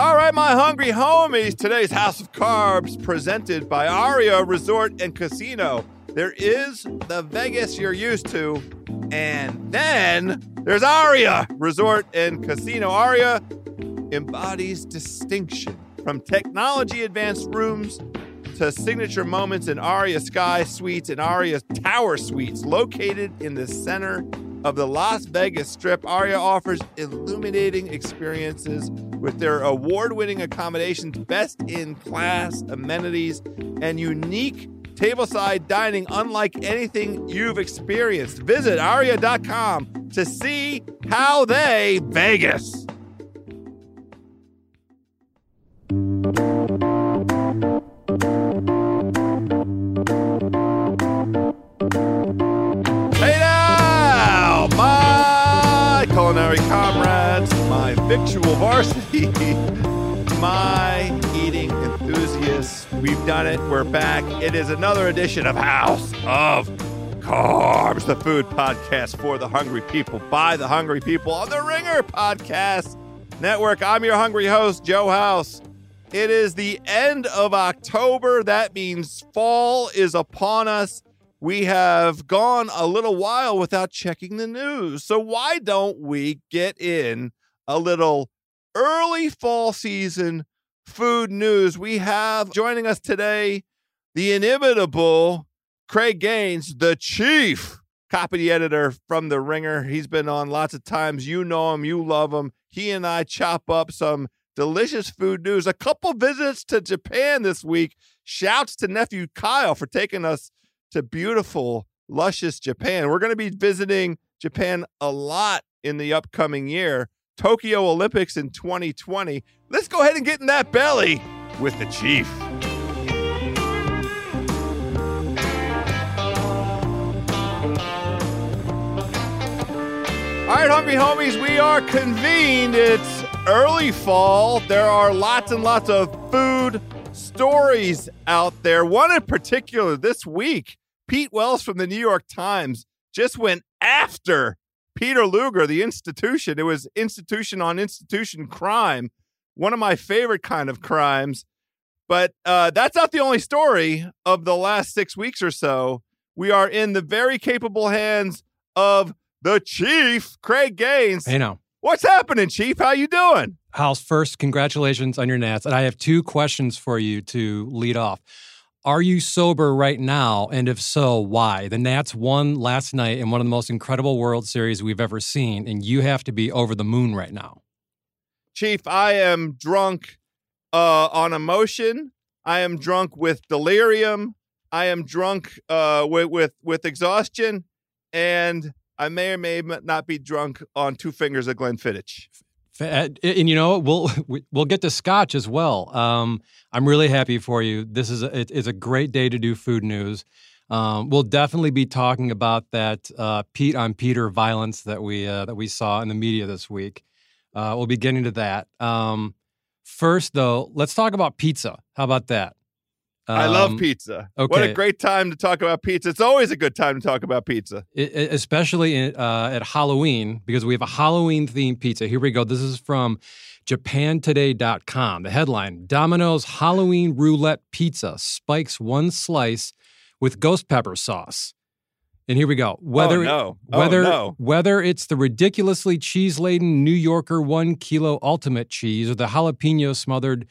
All right, my hungry homies. Today's House of Carbs presented by Aria Resort and Casino. There is the Vegas you're used to, and then there's Aria Resort and Casino. Aria embodies distinction from technology advanced rooms to signature moments in Aria Sky Suites and Aria Tower Suites located in the center of the Las Vegas Strip. Aria offers illuminating experiences with their award winning accommodations, best in class amenities, and unique tableside dining unlike anything you've experienced. Visit aria.com to see how they Vegas. Varsity, my eating enthusiasts. We've done it. We're back. It is another edition of House of Carbs, the food podcast for the hungry people, by the hungry people on the Ringer Podcast Network. I'm your hungry host, Joe House. It is the end of October. That means fall is upon us. We have gone a little while without checking the news. So, why don't we get in a little early fall season food news? We have joining us today the inimitable Craig Gaines, the chief copy editor from The Ringer. He's been on lots of times. You know him, you love him. He and I chop up some delicious food news. A couple visits to Japan this week. Shouts to nephew Kyle for taking us to beautiful, luscious Japan. We're going to be visiting Japan a lot in the upcoming year. Tokyo Olympics in 2020. Let's go ahead and get in that belly with the chief. All right, hungry homies, we are convened. It's early fall. There are lots and lots of food stories out there. One in particular this week Pete Wells from the New York Times just went after Peter Luger, the institution. It was institution on institution crime, one of my favorite kind of crimes. But uh, that's not the only story of the last six weeks or so. We are in the very capable hands of the chief, Craig Gaines. Hey, now. What's happening, Chief? How you doing? House, first, congratulations on your Nats. And I have two questions for you to lead off. Are you sober right now? And if so, why? The Nats won last night in one of the most incredible World Series we've ever seen, and you have to be over the moon right now. Chief, I am drunk uh, on emotion. I am drunk with delirium. I am drunk uh, with, with with exhaustion, and I may or may not be drunk on two fingers of Glenfiddich. And, and you know we'll we'll get to Scotch as well. Um, I'm really happy for you. This is a, it is a great day to do food news. Um, we'll definitely be talking about that uh, Pete on Peter violence that we uh, that we saw in the media this week. Uh, we'll be getting to that. Um, first, though, let's talk about pizza. How about that? I love pizza. Okay. What a great time to talk about pizza. It's always a good time to talk about pizza. It, especially in, uh, at Halloween, because we have a Halloween themed pizza. Here we go. This is from JapanToday.com. The headline Domino's Halloween Roulette Pizza spikes one slice with ghost pepper sauce. And here we go. Whether oh, no. oh, whether no. whether it's the ridiculously cheese-laden New Yorker one kilo ultimate cheese or the jalapeno smothered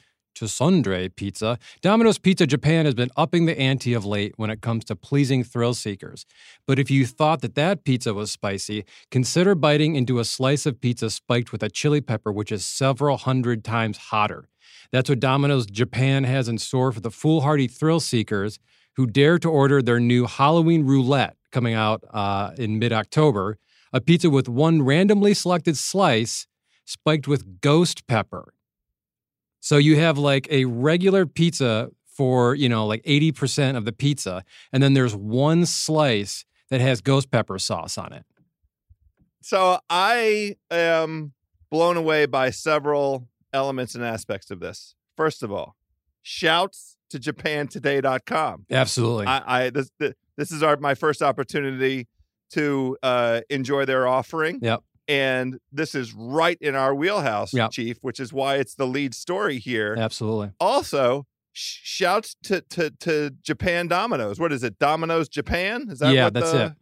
Tsundere pizza, Domino's Pizza Japan has been upping the ante of late when it comes to pleasing thrill seekers. But if you thought that that pizza was spicy, consider biting into a slice of pizza spiked with a chili pepper, which is several hundred times hotter. That's what Domino's Japan has in store for the foolhardy thrill seekers who dare to order their new Halloween roulette coming out uh, in mid October, a pizza with one randomly selected slice spiked with ghost pepper. So you have like a regular pizza for, you know, like 80% of the pizza, and then there's one slice that has ghost pepper sauce on it. So I am blown away by several elements and aspects of this. First of all, shouts to japantoday.com. Absolutely. I, I this this is our my first opportunity to uh, enjoy their offering. Yep. And this is right in our wheelhouse, Yep. Chief, which is why it's the lead story here. Absolutely. Also, sh- shouts to, to to Japan Domino's. What is it? Domino's Japan? Is that yeah, what that's the- it.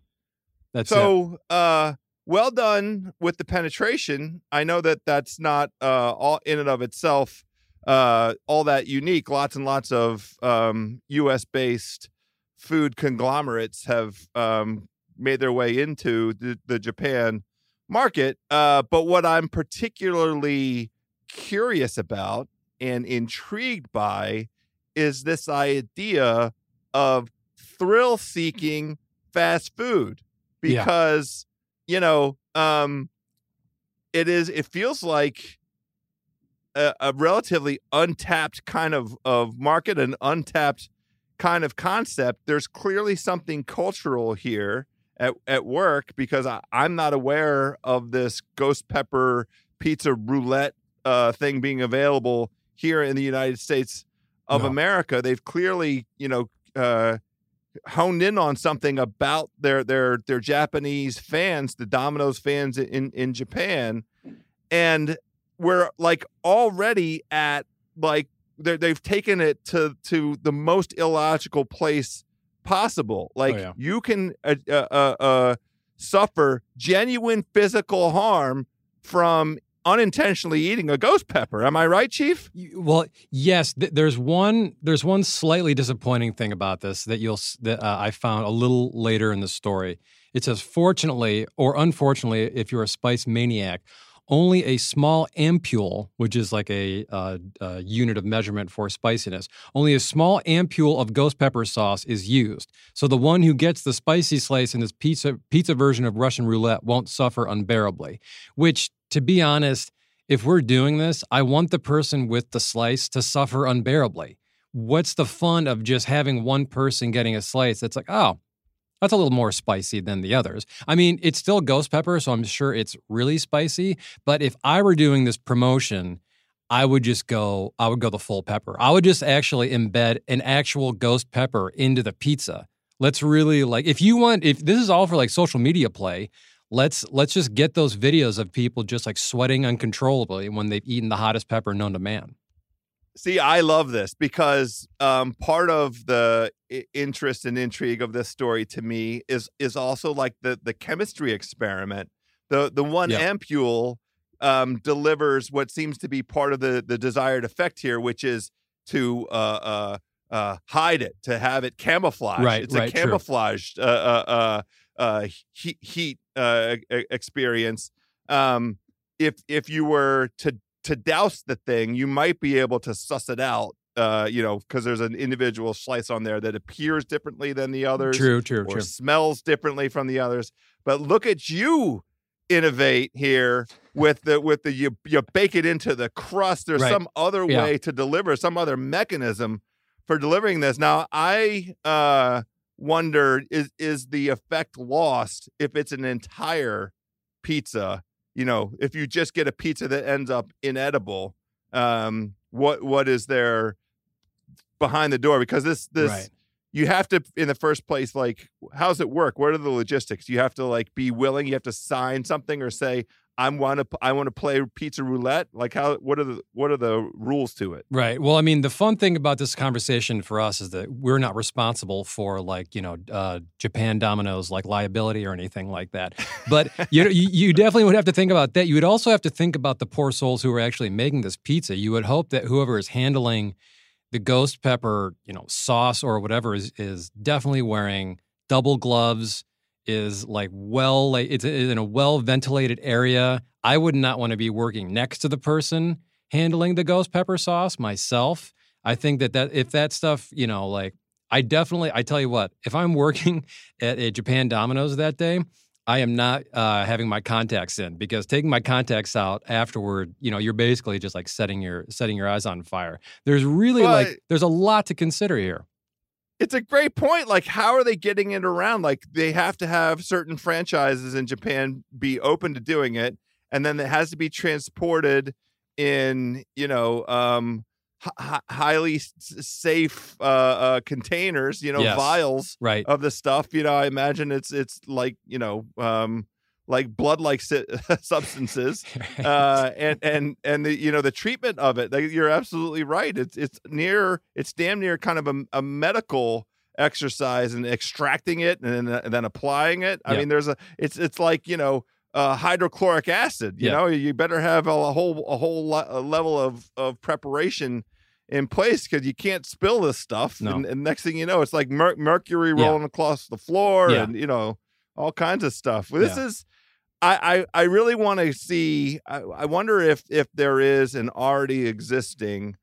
That's it. so, uh, well done with the penetration. I know that that's not uh, all in and of itself uh, all that unique. Lots and lots of um, U.S. based food conglomerates have um, made their way into the, the Japan market. Uh, but what I'm particularly curious about and intrigued by is this idea of thrill seeking fast food Yeah. because you know um it is it feels like a, a relatively untapped kind of of market an untapped kind of concept there's clearly something cultural here at, at work because I, i'm not aware of this ghost pepper pizza roulette uh, thing being available here in the united states of No. america they've clearly you know uh, honed in on something about their their their Japanese fans, the Domino's fans in in Japan, and we're like already at like they're, they've taken it to to the most illogical place possible. Like yeah. you can uh, uh, uh, uh, suffer genuine physical harm from unintentionally eating a ghost pepper. Am I right, Chief? Well, yes. Th- there's one. There's one slightly disappointing thing about this that you'll that uh, I found a little later in the story. It says, fortunately or unfortunately, if you're a spice maniac, only a small ampule, which is like a, uh, uh unit of measurement for spiciness, only a small ampule of ghost pepper sauce is used. So the one who gets the spicy slice in this pizza pizza version of Russian roulette won't suffer unbearably. Which, to be honest, if we're doing this, I want the person with the slice to suffer unbearably. What's the fun of just having one person getting a slice that's like, oh, that's a little more spicy than the others? I mean, it's still ghost pepper, so I'm sure it's really spicy. But if I were doing this promotion, I would just go, I would go the full pepper. I would just actually embed an actual ghost pepper into the pizza. Let's really like, if you want, if this is all for like social media play, let's let's just get those videos of people just like sweating uncontrollably when they've eaten the hottest pepper known to man. See, I love this because um, part of the interest and intrigue of this story to me is is also like the the chemistry experiment. The the one Yeah. ampule um, delivers what seems to be part of the the desired effect here, which is to uh, uh, uh, hide it, to have it camouflage. Right, it's right, a camouflaged uh, uh, uh, uh, heat, heat experience. Um, if if you were to to douse the thing, you might be able to suss it out. Uh, you know, because there's an individual slice on there that appears differently than the others, True, true, or true. smells differently from the others. But look at you innovate here with the with the you you bake it into the crust. There's Right. some other Yeah. way to deliver, some other mechanism for delivering this. Now I uh wonder is is the effect lost if it's an entire pizza? You know, if you just get a pizza that ends up inedible, um, what what is there behind the door? Because this this Right. you have to in the first place like how's it work what are the logistics you have to like be willing you have to sign something or say i want to i want to play pizza roulette like how what are the what are the rules to it Right. Well, I mean, the fun thing about this conversation for us is that we're not responsible for like you know uh, Japan Domino's like liability or anything like that. But you, you you definitely would have to think about that. You would also have to think about the poor souls who are actually making this pizza. You would hope that whoever is handling the ghost pepper, you know, sauce or whatever is is definitely wearing double gloves. Is like well, like it's in a well ventilated area. I would not want to be working next to the person handling the ghost pepper sauce myself. I think that that if that stuff, you know, like I definitely, I tell you what, if I'm working at a Japan Domino's that day, I am not uh, having my contacts in because taking my contacts out afterward, you know, you're basically just like setting your setting your eyes on fire. There's really like there's a lot to consider here. It's a great point like how are they getting it around like they have to have certain franchises in japan be open to doing it and then it has to be transported in you know um hi- highly s- safe uh, uh containers you know Yes. vials Right. of the stuff. You know, I imagine it's it's like you know, um, like blood like substances uh, and and and the you know the treatment of it like, you're absolutely right it's it's near it's damn near kind of a, a medical exercise and extracting it and then, and then applying it i Yeah. mean there's a it's it's like you know uh, hydrochloric acid you Yeah. know you better have a, a whole a whole le- a level of of preparation in place because you can't spill this stuff No. and, and next thing you know it's like mer- mercury Yeah. rolling across the floor Yeah. and you know all kinds of stuff Well, this Yeah. is I, I I really want to see. I, I wonder if if there is an already existing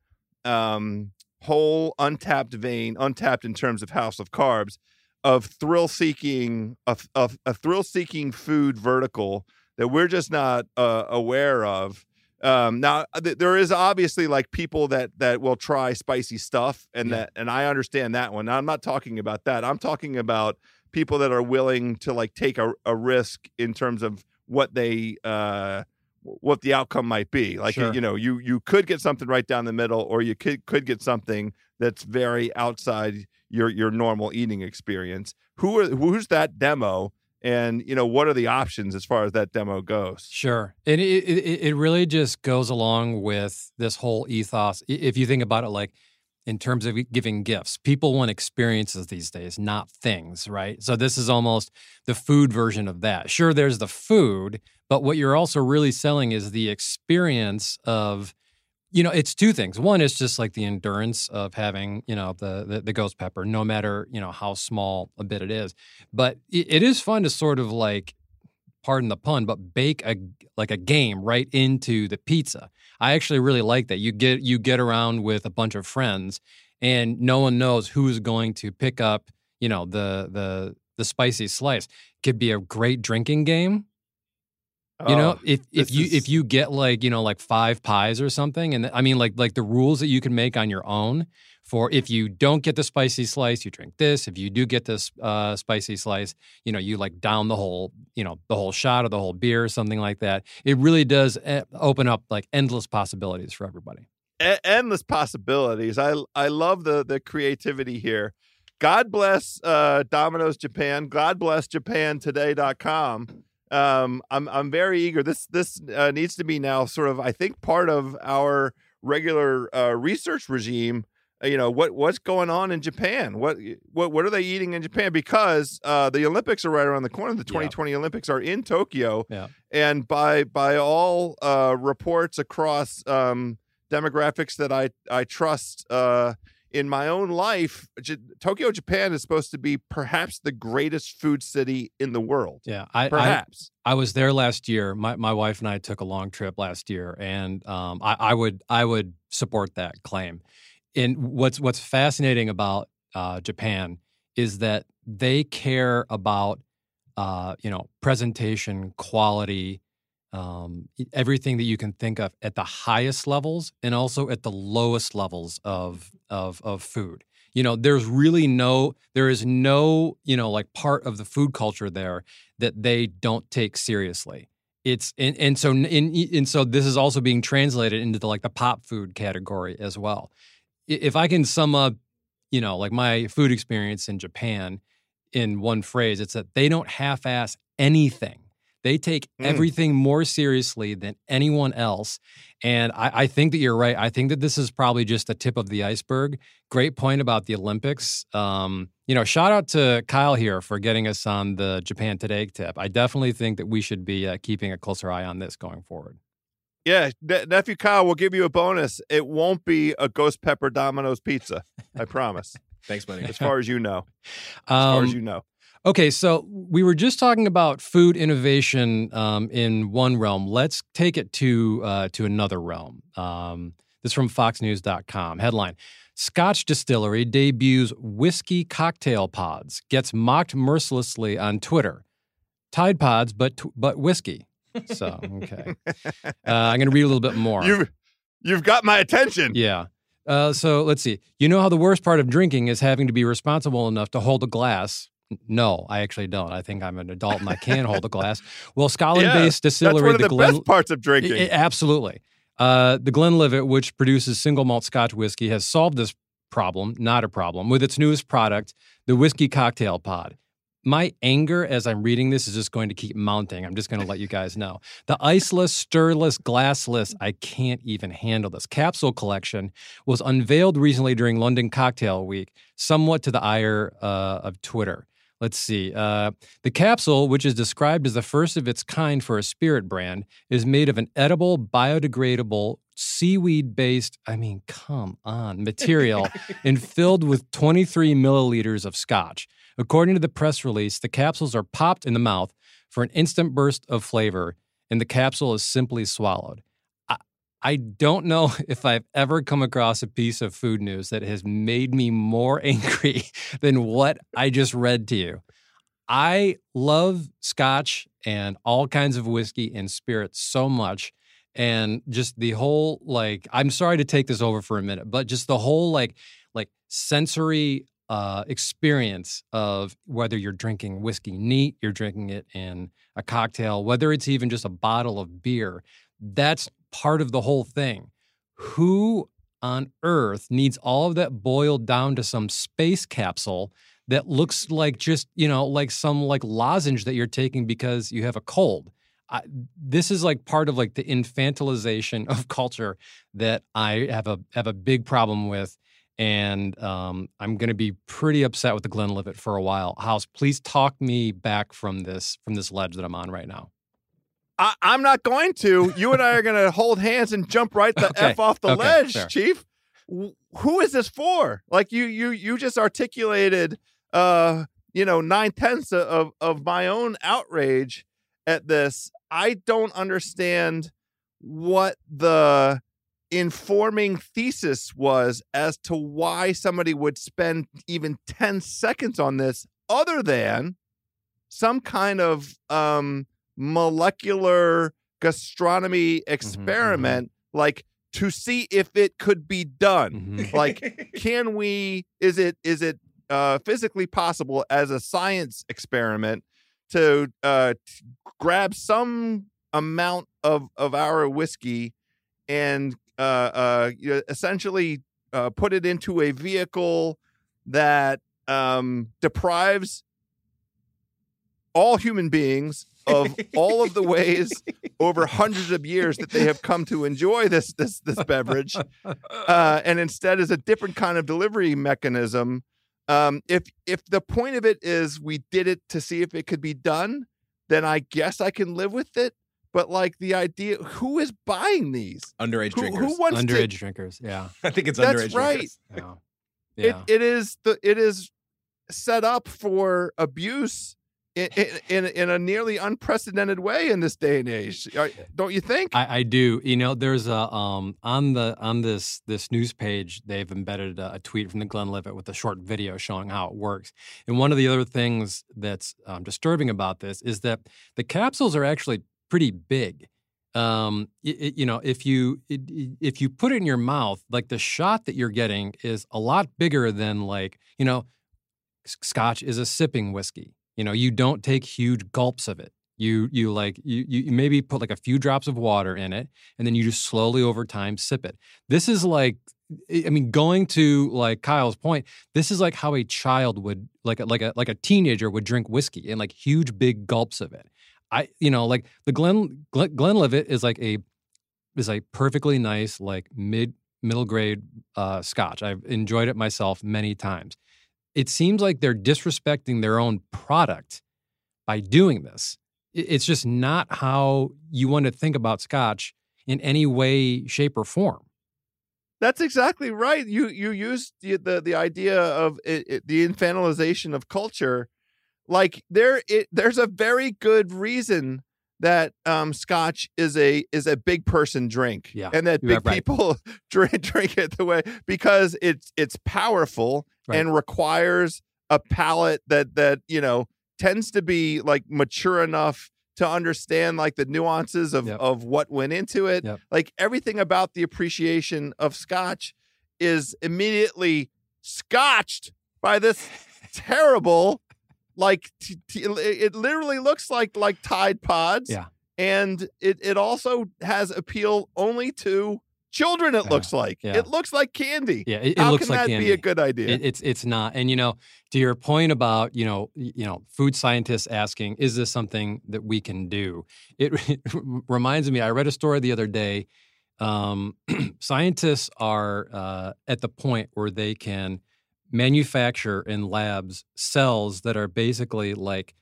um, whole untapped vein, untapped in terms of House of Carbs, of thrill seeking of, of a thrill seeking food vertical that we're just not uh, aware of. Um, now th- there is obviously like people that that will try spicy stuff, and Yeah. that and I understand that one. Now, I'm not talking about that. I'm talking about people that are willing to like take a, a risk in terms of what they uh what the outcome might be like Sure. you know you you could get something right down the middle or you could could get something that's very outside your your normal eating experience who are who's that demo and you know what are the options as far as that demo goes Sure. And it, it, it really just goes along with this whole ethos. If you think about it, like in terms of giving gifts, people want experiences these days, not things, right? So this is almost the food version of that. Sure, there's the food, but what you're also really selling is the experience of, you know, it's two things. One is just like the endurance of having, you know, the the, the ghost pepper, no matter you know how small a bit it is. But it, it is fun to sort of like pardon the pun, but bake a like a game right into the pizza. I actually really like that. You get you get around with a bunch of friends, and no one knows who's going to pick up. You know the the the spicy slice could be a great drinking game. You oh, know, Oh, if if you is- if you get like you know like five pies or something, and I mean like like the rules that you can make on your own for if you don't get the spicy slice, you drink this. If you do get this uh, spicy slice, you know you like down the whole you know the whole shot or the whole beer or something like that. It really does eh, open up like endless possibilities for everybody. e- endless possibilities. I I love the the creativity here. God bless uh, Domino's Japan. God bless JapanToday.com. Um, I'm I'm very eager. This this uh, needs to be now sort of I think part of our regular uh, research regime. Uh, you know what what's going on in Japan? What what what are they eating in Japan? Because uh, the Olympics are right around the corner. The 2020 Olympics are in Tokyo, Yeah. and by by all uh, reports across um, demographics that I I trust uh, in my own life, J- Tokyo, Japan is supposed to be perhaps the greatest food city in the world. Yeah, I, I Perhaps. I was there last year. My my wife and I took a long trip last year, and um, I, I would I would support that claim. And what's what's fascinating about uh, Japan is that they care about uh, you know presentation, quality, um, everything that you can think of at the highest levels, and also at the lowest levels of of of food. You know, there's really no there is no you know like part of the food culture there that they don't take seriously. It's and, and so in, and so this is also being translated into the like the pop food category as well. If I can sum up, you know, like my food experience in Japan in one phrase, it's that they don't half-ass anything. They take Mm. everything more seriously than anyone else. And I, I think that you're right. I think that this is probably just the tip of the iceberg. Great point about the Olympics. Um, you know, shout out to Kyle here for getting us on the Japan Today tip. I definitely think that we should be uh, keeping a closer eye on this going forward. Yeah, ne- nephew Kyle will give you a bonus. It won't be a ghost pepper Domino's pizza. I promise. Thanks, buddy. as far as you know, as far Um, as you know. Okay, so we were just talking about food innovation um, in one realm. Let's take it to uh, to another realm. Um, this is from FoxNews.com. Headline: Scotch distillery debuts whiskey cocktail pods. Gets mocked mercilessly on Twitter. Tide Pods, but but whiskey. So okay, uh, I'm going to read a little bit more. You've you've got my attention. Yeah. Uh, so let's see. You know how the worst part of drinking is having to be responsible enough to hold a glass? No, I actually don't. I think I'm an adult and I can hold a glass. Well, Scotland-based That's distillery, one of the, Glen, best parts of drinking. I- I- absolutely. Uh, the Glenlivet, which produces single malt Scotch whiskey, has solved this problem, not a problem, with its newest product, the whiskey cocktail pod. My anger as I'm reading this is just going to keep mounting. I'm just going to let you guys know. The iceless, stirless, glassless, I can't even handle this. Capsule collection was unveiled recently during London Cocktail Week, somewhat to the ire uh, of Twitter. Let's see. Uh, the capsule, which is described as the first of its kind for a spirit brand, is made of an edible, biodegradable, seaweed based, I mean, come on, material and filled with 23 milliliters of scotch. According to the press release, the capsules are popped in the mouth for an instant burst of flavor, and the capsule is simply swallowed. I, don't know if I've ever come across a piece of food news that has made me more angry than what I just read to you. I love scotch and all kinds of whiskey and spirits so much. And just the whole, like, I'm sorry to take this over for a minute, but just the whole, like, like sensory uh, experience of whether you're drinking whiskey neat, you're drinking it in a cocktail, whether it's even just a bottle of beer. That's part of the whole thing. Who on earth needs all of that boiled down to some space capsule that looks like just, you know, like some like lozenge that you're taking because you have a cold? I, this is like part of like the infantilization of culture that I have a have a big problem with and um, I'm going to be pretty upset with the Glenlivet for a while. House, please talk me back from this from this ledge that I'm on right now. I, am not going to. You and I are going to hold hands and jump right the okay. f off the okay, ledge, fair. Chief. Who is this for? Like you, you, you just articulated, uh, you know, nine tenths of of my own outrage at this. I don't understand what the informing thesis was as to why somebody would spend even 10 seconds on this other than some kind of um, molecular gastronomy experiment mm-hmm, mm-hmm. like to see if it could be done mm-hmm. like can we is it is it uh, physically possible as a science experiment to uh, grab some amount of of our whiskey and uh, uh, essentially uh, put it into a vehicle that um, deprives all human beings of all of the ways over hundreds of years that they have come to enjoy this this this beverage, uh, and instead is a different kind of delivery mechanism. Um, if if the point of it is we did it to see if it could be done, then I guess I can live with it but like the idea who is buying these? Underage who, drinkers. who wants underage to, drinkers yeah. I think it's that's underage right. drinkers. yeah. yeah. It, it is the it is set up for abuse in, in, in a nearly unprecedented way in this day and age don't you think? I, I, do. You know there's a um on the on this this news page they've embedded a, a, tweet from the Glenn glenlivet with a short video showing how it works. And one of the other things that's um, disturbing about this is that the capsules are actually pretty big. Um, it, you know, if you it, if you put it in your mouth, like the shot that you're getting is a lot bigger than like you know, Scotch is a sipping whiskey. You know, you don't take huge gulps of it. You you like you you maybe put like a few drops of water in it, and then you just slowly over time sip it. This is like I mean, going to like Kyle's point, this is like how a child would like a, like a like a teenager would drink whiskey in like huge big gulps of it. I you know like the Glen, Glen Glenlivet is like a is a perfectly nice like mid middle grade uh, Scotch. I've enjoyed it myself many times. It seems like they're disrespecting their own product by doing this. It's just not how you want to think about Scotch in any way, shape, or form. That's exactly right. You you used the the, the idea of it, it, the infantilization of culture like there it, there's a very good reason that um, scotch is a is a big person drink yeah, and that big right. people drink drink it the way because it's it's powerful right. and requires a palate that that you know tends to be like mature enough to understand like the nuances of yep. of what went into it yep. like everything about the appreciation of scotch is immediately scotched by this terrible like t- t- it literally looks like like Tide Pods. Yeah. And it it also has appeal only to children. It Yeah, looks like yeah. it looks like candy. Yeah, it, it How looks can like that candy. be a good idea? It, it's it's not. And you know, to your point about you know you know food scientists asking, is this something that we can do? It, reminds me. I read a story the other day. Um, scientists are uh, at the point where they can manufacture in labs cells that are basically like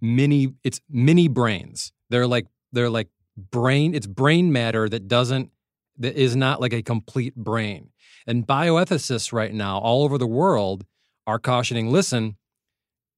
mini. It's mini brains. They're like they're like brain. It's brain matter that doesn't that is not like a complete brain. And bioethicists right now, all over the world, are cautioning listen,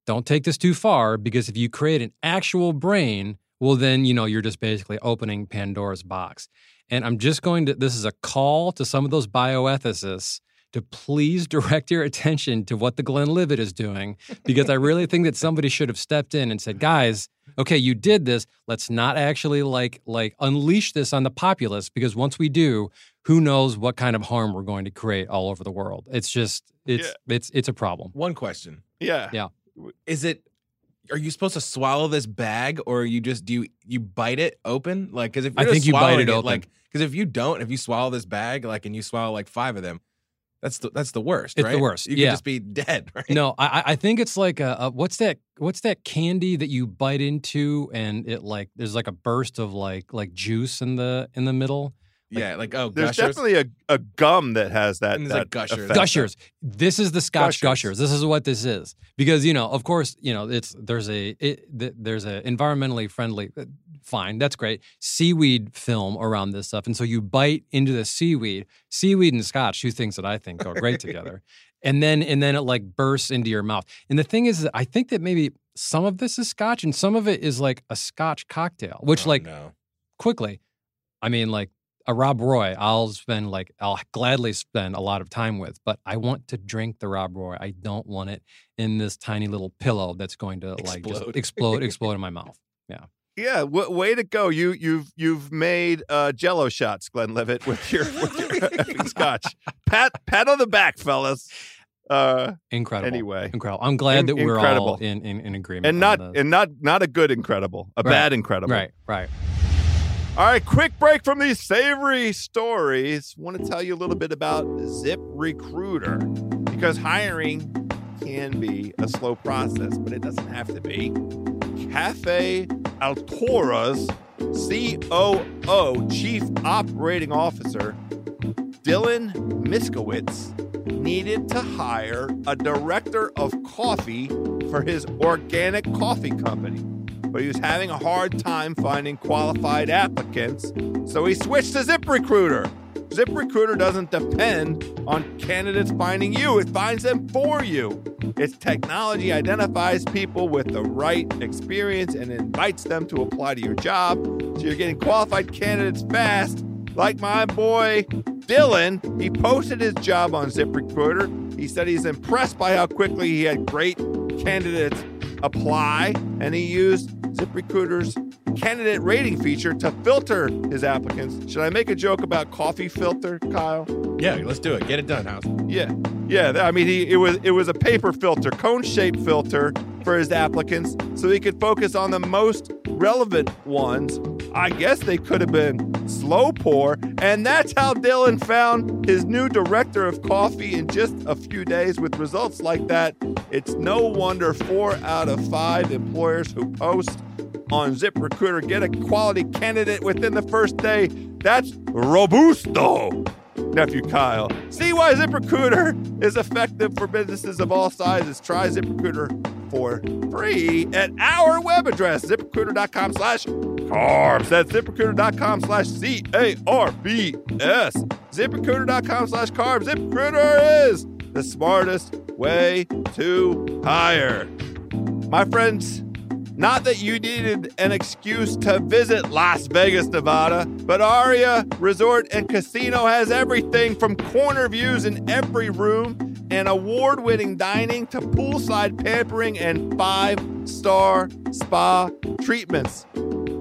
don't take this too far because if you create an actual brain, well, then, you know, you're just basically opening Pandora's box. And I'm just going to, this is a call to some of those bioethicists to please direct your attention to what the Glenlivet is doing because I really think that somebody should have stepped in and said, guys, okay, you did this. Let's not actually like like unleash this on the populace because once we do, who knows what kind of harm we're going to create all over the world. It's just it's it's it's a problem. One question: yeah. Yeah. Is it? Are you supposed to swallow this bag, or you just do you, you bite it open? Like, because if I you're just think you bite it swallowing open. like, because if you don't, if you swallow this bag, like, and you swallow like five of them, that's the that's the worst. It's the worst, You yeah. could just be dead, right? No, I I- I think it's like a, a what's that what's that candy that you bite into and it like there's like a burst of like like juice in the in the middle. Yeah, like oh, There's gushers. definitely a, a gum that has that. And that like, gushers. effect. Gushers. This is the Scotch Gushers. Gushers. This is what this is because you know, of course, you know, it's there's a it, there's a environmentally friendly. uh, Fine, that's great. Seaweed film around this stuff, and so you bite into the seaweed. Seaweed and Scotch, two things that I think go great together. And then and then it like bursts into your mouth. And the thing is, that I think that maybe some of this is Scotch, and some of it is like a Scotch cocktail, which Oh, like no. quickly. I mean, like a Rob Roy, I'll spend like I'll gladly spend a lot of time with, but I want to drink the Rob Roy. I don't want it in this tiny little pillow that's going to like just Explode. explode, explode in my mouth. Yeah, Yeah, w- way to go! You you've you've made uh, Jello shots, Glenlivet, with your with your scotch. Pat pat on the back, fellas. Uh, Incredible. anyway, Incredible. I'm glad In- that we're all in, in, in agreement. and not and not not a good incredible, a Right. bad incredible. right, right. All right, quick break from these savory stories. Want to tell you a little bit about ZipRecruiter because hiring can be a slow process, but it doesn't have to be. Cafe Altora's COO, Chief Operating Officer, Dylan Miskowitz, needed to hire a director of coffee for his organic coffee company but he was having a hard time finding qualified applicants, so he switched to ZipRecruiter. ZipRecruiter doesn't depend on candidates finding you, it finds them for you. Its technology identifies people with the right experience and invites them to apply to your job, so you're getting qualified candidates fast. Like my boy Dylan, he posted his job on ZipRecruiter. He said he's impressed by how quickly he had great candidates apply, and he used ZipRecruiter's candidate rating feature to filter his applicants. Should I make a joke about coffee filter, Kyle? Yeah, let's do it. Get it done, House. Yeah, yeah. I mean, he it was it was a paper filter, cone shaped filter for his applicants, so he could focus on the most relevant ones. I guess they could have been slow pour, and that's how Dylan found his new director of coffee in just a few days. With results like that, it's no wonder four out of five employers who post on ZipRecruiter get a quality candidate within the first day. That's robusto nephew Kyle. See why ZipRecruiter is effective for businesses of all sizes. Try ZipRecruiter for free at our web address, ziprecruiter.com slash carbs. That's ziprecruiter.com slash C-A-R-B-S. ZipRecruiter.com slash carbs. ZipRecruiter is the smartest way to hire. My friends, not that you needed an excuse to visit Las Vegas, Nevada, but Aria Resort and Casino has everything from corner views in every room and award winning dining to poolside pampering and five star spa treatments.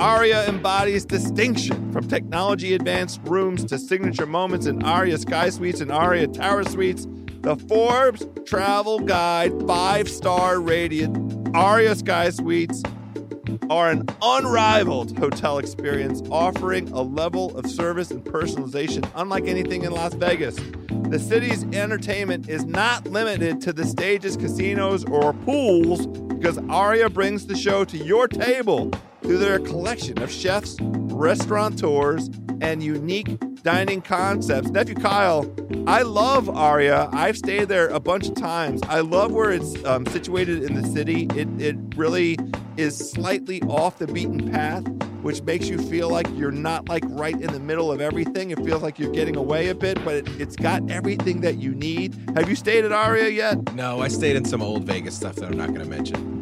Aria embodies distinction from technology advanced rooms to signature moments in Aria Sky Suites and Aria Tower Suites. The Forbes Travel Guide five star rated Aria Sky Suites are an unrivaled hotel experience offering a level of service and personalization unlike anything in Las Vegas. The city's entertainment is not limited to the stages, casinos, or pools because Aria brings the show to your table through their collection of chefs, restaurateurs, and unique dining concepts. Nephew Kyle, I love Aria. I've stayed there a bunch of times. I love where it's um, situated in the city. It, it really is slightly off the beaten path, which makes you feel like you're not like right in the middle of everything. It feels like you're getting away a bit, but it, it's got everything that you need. Have you stayed at Aria yet? No, I stayed in some old Vegas stuff that I'm not going to mention.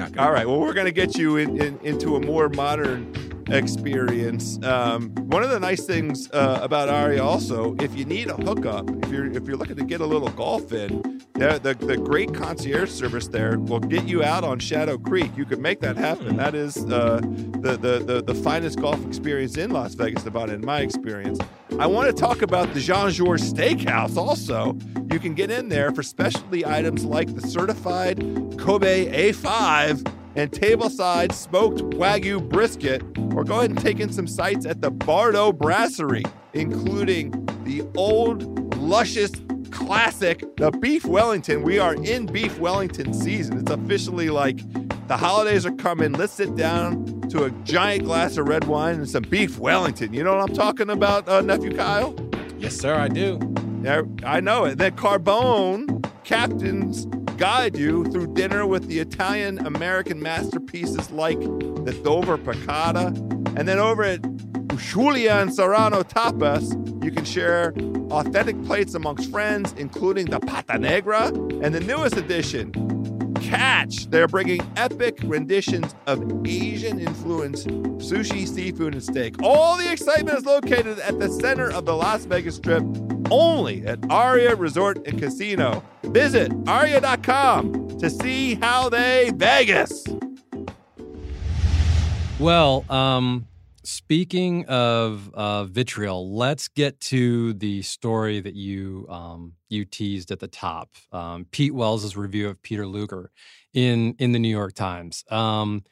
Not gonna All right. Well, we're going to get you in, in, into a more modern experience. Um, one of the nice things uh, about Aria also, if you need a hookup, if you're if you're looking to get a little golf in, the, the the great concierge service there will get you out on Shadow Creek. You can make that happen. That is uh, the, the the the finest golf experience in Las Vegas, about in my experience. I want to talk about the Jean Georges Steakhouse also. You can get in there for specialty items like the certified Kobe A5 and tableside smoked Wagyu brisket, or go ahead and take in some sights at the Bardot Brasserie, including the old, luscious classic, the Beef Wellington. We are in Beef Wellington season. It's officially like the holidays are coming. Let's sit down to a giant glass of red wine and some Beef Wellington. You know what I'm talking about, uh, Nephew Kyle? Yes, sir, I do. Yeah, I know it. Then Carbone captains guide you through dinner with the Italian American masterpieces like the Dover Piccata. And then over at Julian Serrano Tapas, you can share authentic plates amongst friends, including the Pata Negra and the newest addition, Catch. They're bringing epic renditions of Asian influenced sushi, seafood, and steak. All the excitement is located at the center of the Las Vegas Strip, only at Aria Resort and Casino. Visit aria.com to see how they Vegas. Well, um, speaking of uh, vitriol, let's get to the story that you um, you teased at the top. Um, Pete Wells' review of Peter Luger in in the New York Times. Um,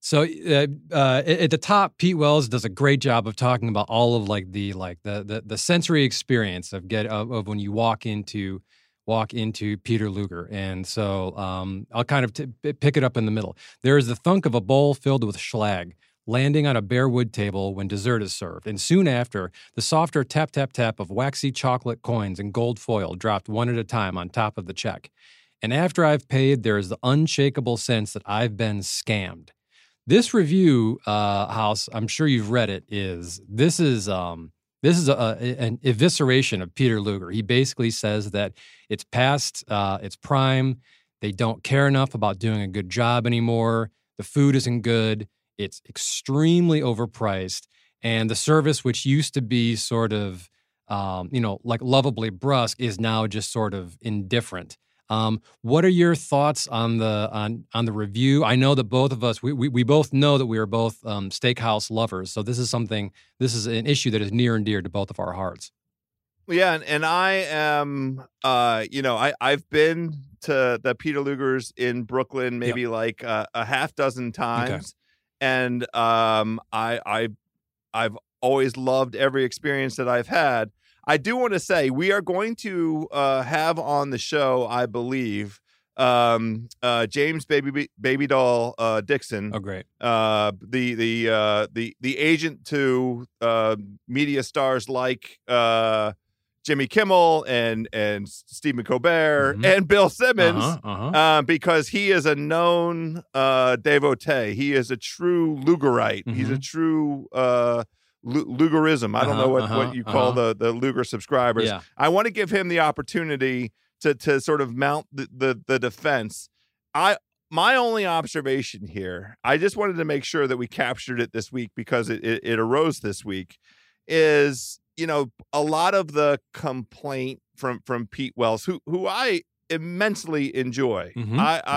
so uh, uh, at the top, Pete Wells does a great job of talking about all of like the like the the, the sensory experience of get of, of when you walk into walk into Peter Luger. And so um, I'll kind of t- pick it up in the middle. There is the thunk of a bowl filled with schlag landing on a bare wood table when dessert is served. And soon after, the softer tap, tap, tap of waxy chocolate coins and gold foil dropped one at a time on top of the check. And after I've paid, there is the unshakable sense that I've been scammed. This review, uh, House, I'm sure you've read it, is this is um, this is a, an evisceration of Peter Luger. He basically says that it's past uh, its prime. They don't care enough about doing a good job anymore. The food isn't good. It's extremely overpriced. And the service, which used to be sort of, um, you know, like lovably brusque, is now just sort of indifferent. Um, what are your thoughts on the on on the review? I know that both of us we we, we both know that we are both um, steakhouse lovers, so this is something this is an issue that is near and dear to both of our hearts. Yeah, and, and I am, uh, you know, I I've been to the Peter Luger's in Brooklyn maybe yep. like uh, a half dozen times, okay. And um, I I I've always loved every experience that I've had. I do want to say we are going to uh, have on the show, I believe, um, uh, James Baby Baby Doll uh, Dixon. Oh, great! Uh, the the uh, the the agent to uh, media stars like uh, Jimmy Kimmel and and Stephen Colbert mm-hmm. and Bill Simmons, uh-huh, uh-huh. Uh, because he is a known uh, devotee. He is a true Lugerite. Mm-hmm. He's a mm-hmm. true. Uh, Lugerism. I don't uh-huh, know what, uh-huh, what you call uh-huh. the the Luger subscribers. Yeah. I want to give him the opportunity to to sort of mount the, the the defense. I my only observation here, I just wanted to make sure that we captured it this week because it, it, it arose this week, is you know a lot of the complaint from from Pete Wells, who who I immensely enjoy. Mm-hmm, I mm-hmm.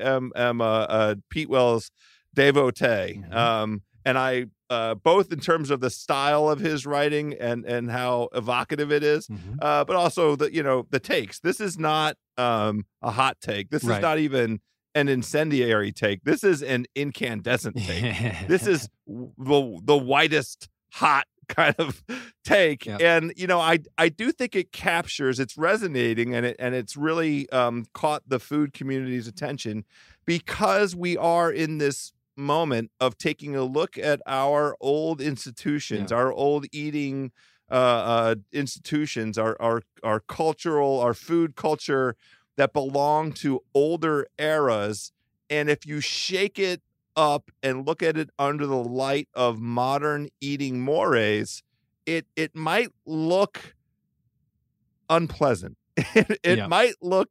I am am a, a Pete Wells devotee, Mm-hmm. um, and I uh, both in terms of the style of his writing and and how evocative it is, Mhm. uh, but also the you know the takes. This is not um, a hot take. This Right. is not even an incendiary take. This is an incandescent take. this is the the whitest hot kind of take Yep. and you know i i do think it captures it's resonating and it and it's really um caught the food community's attention because we are in this moment of taking a look at our old institutions our old eating uh, uh institutions our our our cultural our food culture that belong to older eras and if you shake it up and look at it under the light of modern eating mores, it it might look unpleasant. it it Yeah. might look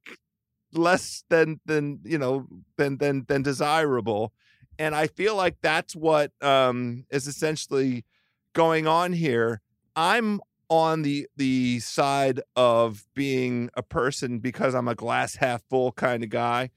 less than than you know than than than desirable. And I feel like that's what um, is essentially going on here. I'm on the the side of being a person because I'm a glass half full kind of guy.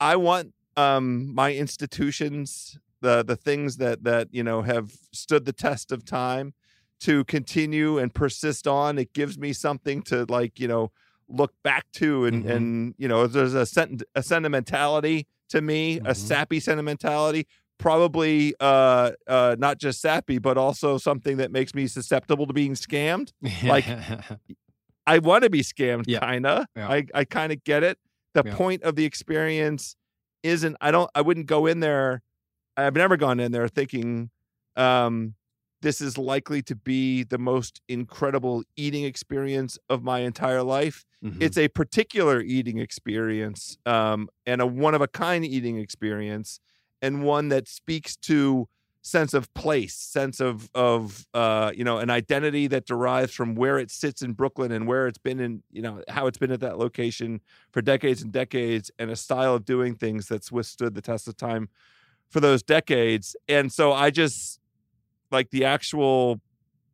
I want um my institutions the the things that that you know have stood the test of time to continue and persist on it gives me something to like you know look back to and Mhm. and you know there's a sent- a sentimentality to me a Mhm. sappy sentimentality probably uh uh not just sappy but also something that makes me susceptible to being scammed like, I want to be scammed, Yeah. kinda. Yeah. I, I kind of get it. The Yeah. point of the experience isn't. I don't. I wouldn't go in there. I've never gone in there thinking, um, this is likely to be the most incredible eating experience of my entire life. Mhm. It's a particular eating experience, um, and a one of a kind eating experience, and one that speaks to sense of place, sense of of uh, you know an identity that derives from where it sits in Brooklyn and where it's been in you know how it's been at that location for decades and decades, and a style of doing things that's withstood the test of time for those decades. And so I just like the actual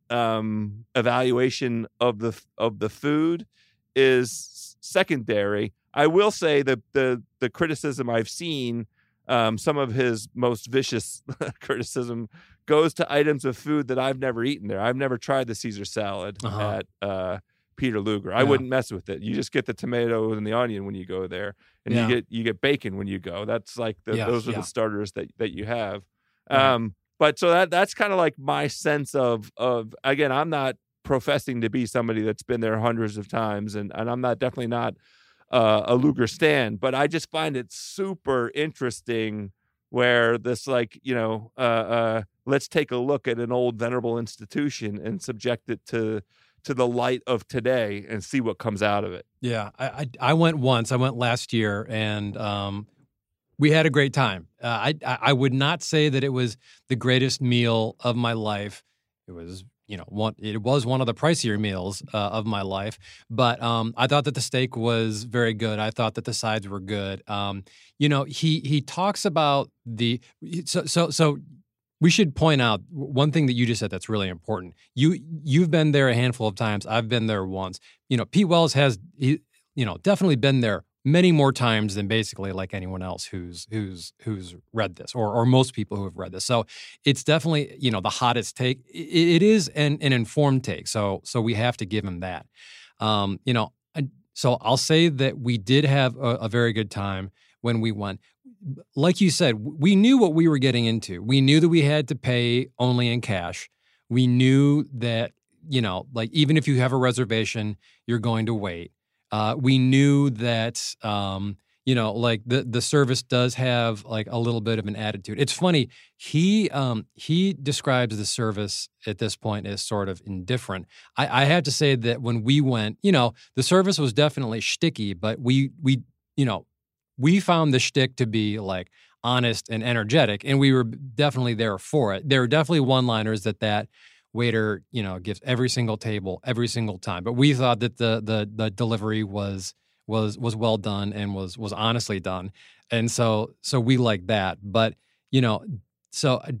um evaluation of the of the food is secondary. I will say that the the criticism I've seen um, some of his most vicious criticism goes to items of food that I've never eaten there. I've never tried the Caesar salad Uh-huh. at uh, Peter Luger. I Yeah. wouldn't mess with it. You just get the tomato and the onion when you go there, and Yeah. you get you get bacon when you go. That's like the, Yeah, those are the starters that that you have. Um, but so that that's kind of like my sense of of again, I'm not professing to be somebody that's been there hundreds of times, and and I'm not definitely not uh, a Luger stand, but I just find it super interesting where this like you know uh, uh, let's take a look at an old venerable institution and subject it to to the light of today and see what comes out of it. Yeah, I, I I went once. I went last year, and um, we had a great time. Uh, I I I would not say that it was the greatest meal of my life. It was you know one. It was one of the pricier meals uh, of my life, but um, I thought that the steak was very good. I thought that the sides were good. Um, you know, he he talks about the so so so. We should point out one thing that you just said that's really important. You you've been there a handful of times. I've been there once you know, Pete Wells has he, you know, definitely been there many more times than basically like anyone else who's who's who's read this or or most people who have read this. So it's definitely you know the hottest take. It, it is an an informed take. So so we have to give him that. Um, you know, so I'll say that we did have a, a very good time when we went. Like you said, we knew what we were getting into. We knew that we had to pay only in cash. We knew that you know, like even if you have a reservation, you're going to wait. Uh, we knew that, um, you know, like the the service does have like a little bit of an attitude. It's funny. He um, he describes the service at this point as sort of indifferent. I, I have to say that when we went, you know, the service was definitely shticky, but we we you know we found the shtick to be like honest and energetic, and we were definitely there for it. There were definitely one-liners that that waiter, you know, gives every single table every single time. But we thought that the the the delivery was was was well done and was was honestly done, and so so we like that. But you know, so uh,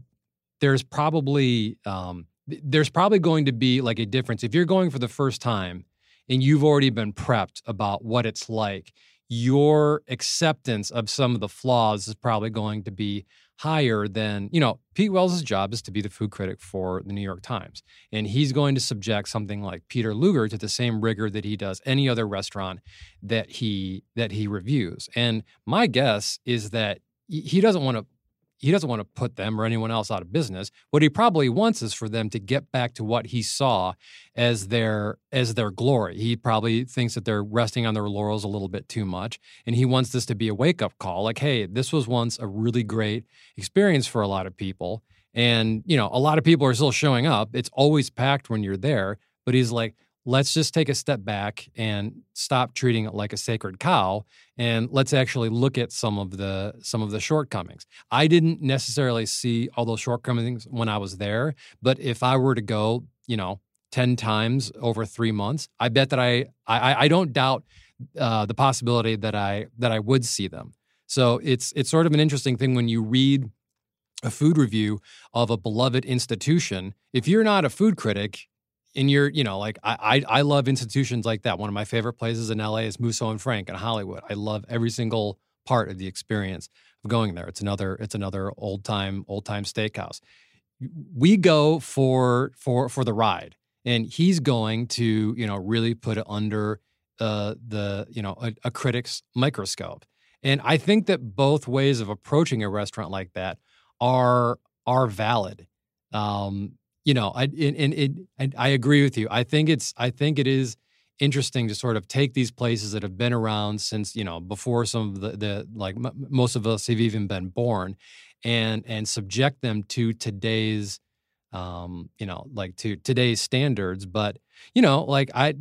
there's probably um, there's probably going to be like a difference if you're going for the first time and you've already been prepped about what it's like. Your acceptance of some of the flaws is probably going to be higher than you know pete wells' job is to be the food critic for the new york times and he's going to subject something like peter luger to the same rigor that he does any other restaurant that he that he reviews. And my guess is that he doesn't want to he doesn't want to put them or anyone else out of business. What he probably wants is for them to get back to what he saw as their as their glory. He probably thinks that they're resting on their laurels a little bit too much, and he wants this to be a wake up call. Like, hey, this was once a really great experience for a lot of people, and you know, a lot of people are still showing up. It's always packed when you're there, but he's like, let's just take a step back and stop treating it like a sacred cow and let's actually look at some of the some of the shortcomings. I didn't necessarily see all those shortcomings when i was there but if i were to go you know 10 times over three months i bet that i i, I don't doubt uh, the possibility that i that i would see them. So it's it's sort of an interesting thing when you read a food review of a beloved institution. If you're not a food critic and you're, you know, like I, I, I love institutions like that. One of my favorite places in LA is Musso and Frank in Hollywood. I love every single part of the experience of going there. It's another, it's another old time, old time steakhouse. We go for for for the ride, and he's going to, you know, really put it under uh, the, you know, a, a critic's microscope. And I think that both ways of approaching a restaurant like that are are valid. Um, you know, I and, it, and I agree with you. I think it's I think it is interesting to sort of take these places that have been around since you know before some of the, the like m- most of us have even been born, and and subject them to today's um you know like to today's standards but you know like i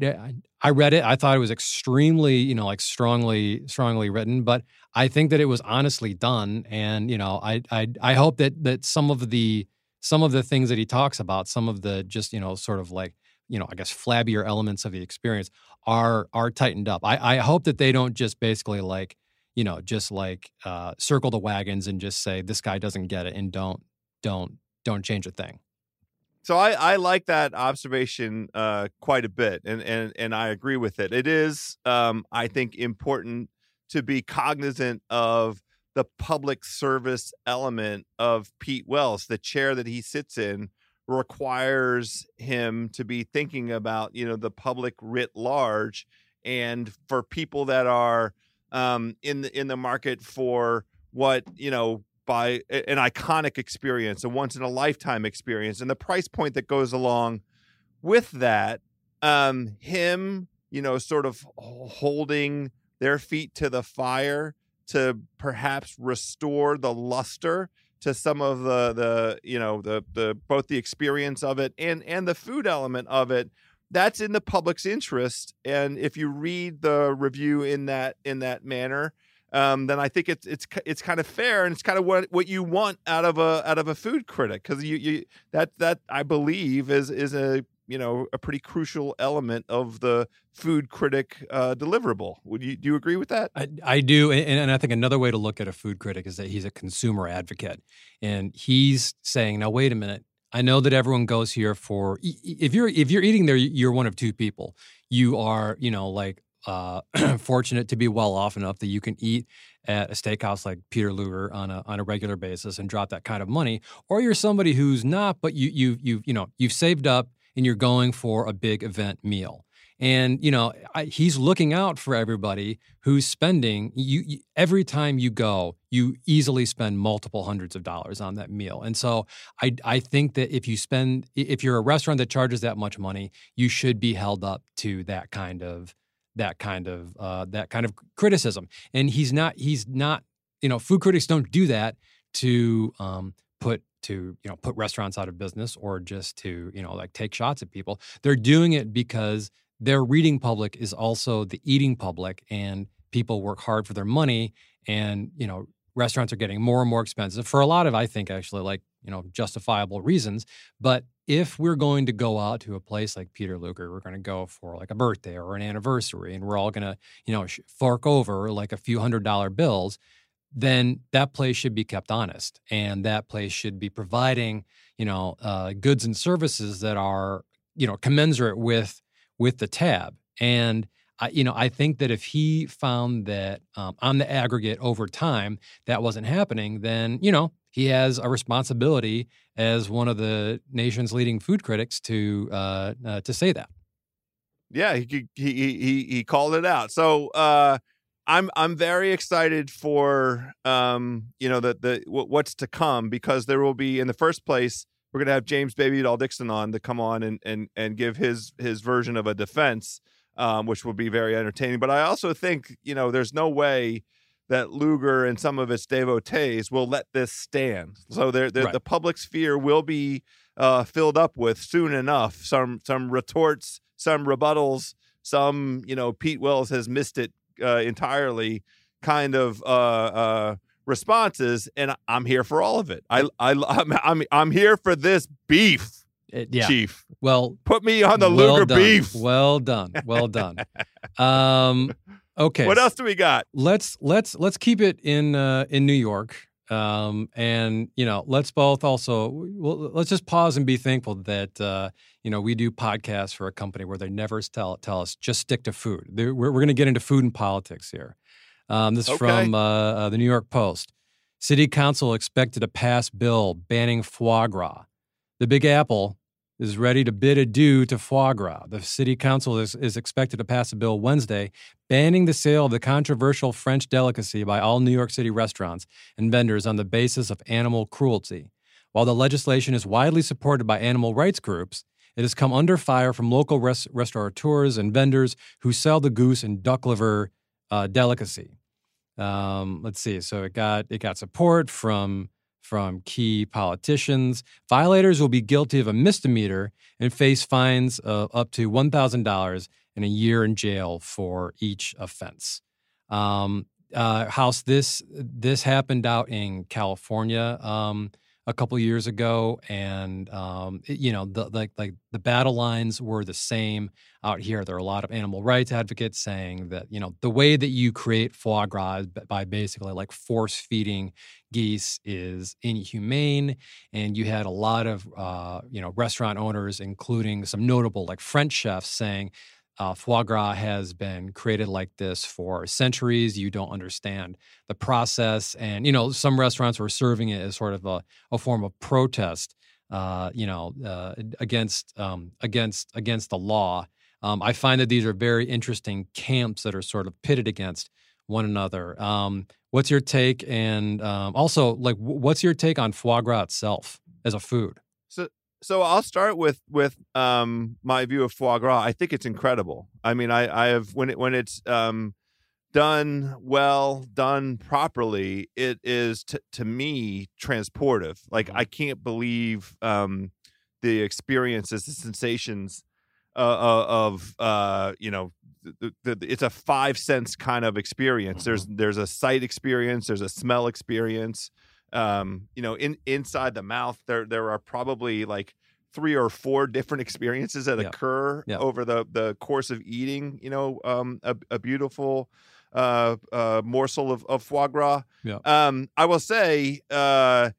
i read it i thought it was extremely you know like strongly strongly written but i think that it was honestly done and you know i i i hope that that some of the some of the things that he talks about, some of the just, you know, sort of like, you know, I guess flabbier elements of the experience are are tightened up. I, I hope that they don't just basically like, you know, just like uh, circle the wagons and just say this guy doesn't get it and don't don't don't change a thing. So I, I like that observation uh, quite a bit, and, and and I agree with it. It is, um, I think, important to be cognizant of the public service element of Pete Wells, the chair that he sits in requires him to be thinking about, you know, the public writ large and for people that are um, in the in the market for what, you know, by an iconic experience, a once in a lifetime experience and the price point that goes along with that um him, you know, sort of holding their feet to the fire to perhaps restore the luster to some of the the you know the the both the experience of it and and the food element of it that's in the public's interest. And if you read the review in that in that manner um, then I think it's it's it's kind of fair and it's kind of what what you want out of a out of a food critic. Because you you that that I believe is is a you know a pretty crucial element of the food critic uh, deliverable. Would you do you agree with that? I, I do, and, and, I think another way to look at a food critic is that he's a consumer advocate, and he's saying, "Now wait a minute. I know that everyone goes here for if you're if you're eating there, you're one of two people. You are you know like uh, fortunate to be well off enough that you can eat at a steakhouse like Peter Luger on a on a regular basis and drop that kind of money, or you're somebody who's not, but you you you you know you've saved up and you're going for a big event meal. And you know I, he's looking out for everybody who's spending. You, you, every time you go, you easily spend multiple hundreds of dollars on that meal. And so I I think that if you spend if you're a restaurant that charges that much money, you should be held up to that kind of that kind of uh, that kind of criticism. And he's not he's not you know food critics don't do that to um, put to you know put restaurants out of business or just to you know like take shots at people. They're doing it because their reading public is also the eating public and people work hard for their money and you know restaurants are getting more and more expensive for a lot of i think actually like you know justifiable reasons. But if we're going to go out to a place like peter luger we're going to go for like a birthday or an anniversary and we're all going to you know fork over like a few hundred dollar bills then that place should be kept honest and that place should be providing you know uh, goods and services that are you know commensurate with with the tab and I, you know i think that if he found that um, on the aggregate over time that wasn't happening then you know he has a responsibility as one of the nation's leading food critics to uh, uh, to say that. Yeah, he he he he called it out. So uh, I'm I'm very excited for um, you know the the what's to come because there will be in the first place we're gonna have James Baby Doll Dixon on to come on and and and give his his version of a defense, um, which will be very entertaining. But I also think you know there's no way that Luger and some of its devotees will let this stand. So there, right. the public sphere will be uh, filled up with soon enough some some retorts, some rebuttals, some you know Pete Wells has missed it uh, entirely kind of uh, uh, responses, and I'm here for all of it. I I I'm I'm, I'm here for this beef. It, yeah. Chief. Well, put me on the well Luger done. beef. Well done. Well done. um, Okay. What else do we got? Let's let's let's keep it in uh, in New York. Um, and you know, let's both also well, let's just pause and be thankful that uh, you know we do podcasts for a company where they never tell tell us just stick to food. They're, we're we're going to get into food and politics here. Um, this is okay. from uh, uh, the New York Post. City Council expected to pass bill banning foie gras. The Big Apple is ready to bid adieu to foie gras. The city council is, is expected to pass a bill Wednesday banning the sale of the controversial French delicacy by all New York City restaurants and vendors on the basis of animal cruelty. While the legislation is widely supported by animal rights groups, it has come under fire from local res- restaurateurs and vendors who sell the goose and duck liver uh, delicacy. Um, let's see. So it got it got support from from key politicians. Violators will be guilty of a misdemeanor and face fines of up to $1,000 and a year in jail for each offense. Um, uh, House, this this happened out in California. Um, a couple years ago, and um, it, you know, the, like like the battle lines were the same out here. There are a lot of animal rights advocates saying that you know the way that you create foie gras by basically like force feeding geese is inhumane, and you had a lot of uh, you know restaurant owners, including some notable like French chefs, saying uh, foie gras has been created like this for centuries. You don't understand the process, and you know some restaurants were serving it as sort of a, a form of protest, uh, you know, uh, against um, against against the law. Um, I find that these are very interesting camps that are sort of pitted against one another. Um, what's your take, and um, also like, what's your take on foie gras itself as a food? so so I'll start with with um, my view of foie gras. I think it's incredible. I mean, I, I have when it when it's um, done well, done properly, it is t- to me transportive. Like mm-hmm. I can't believe um, the experiences, the sensations uh, uh of uh, you know. The, the, it's a five sense kind of experience. There's mm-hmm. there's a sight experience. There's a smell experience um, you know, in inside the mouth, there there are probably like three or four different experiences that yeah. occur yeah. over the the course of eating. You know, um, a, a beautiful uh, uh, morsel of, of foie gras. Yeah. Um, I will say, uh,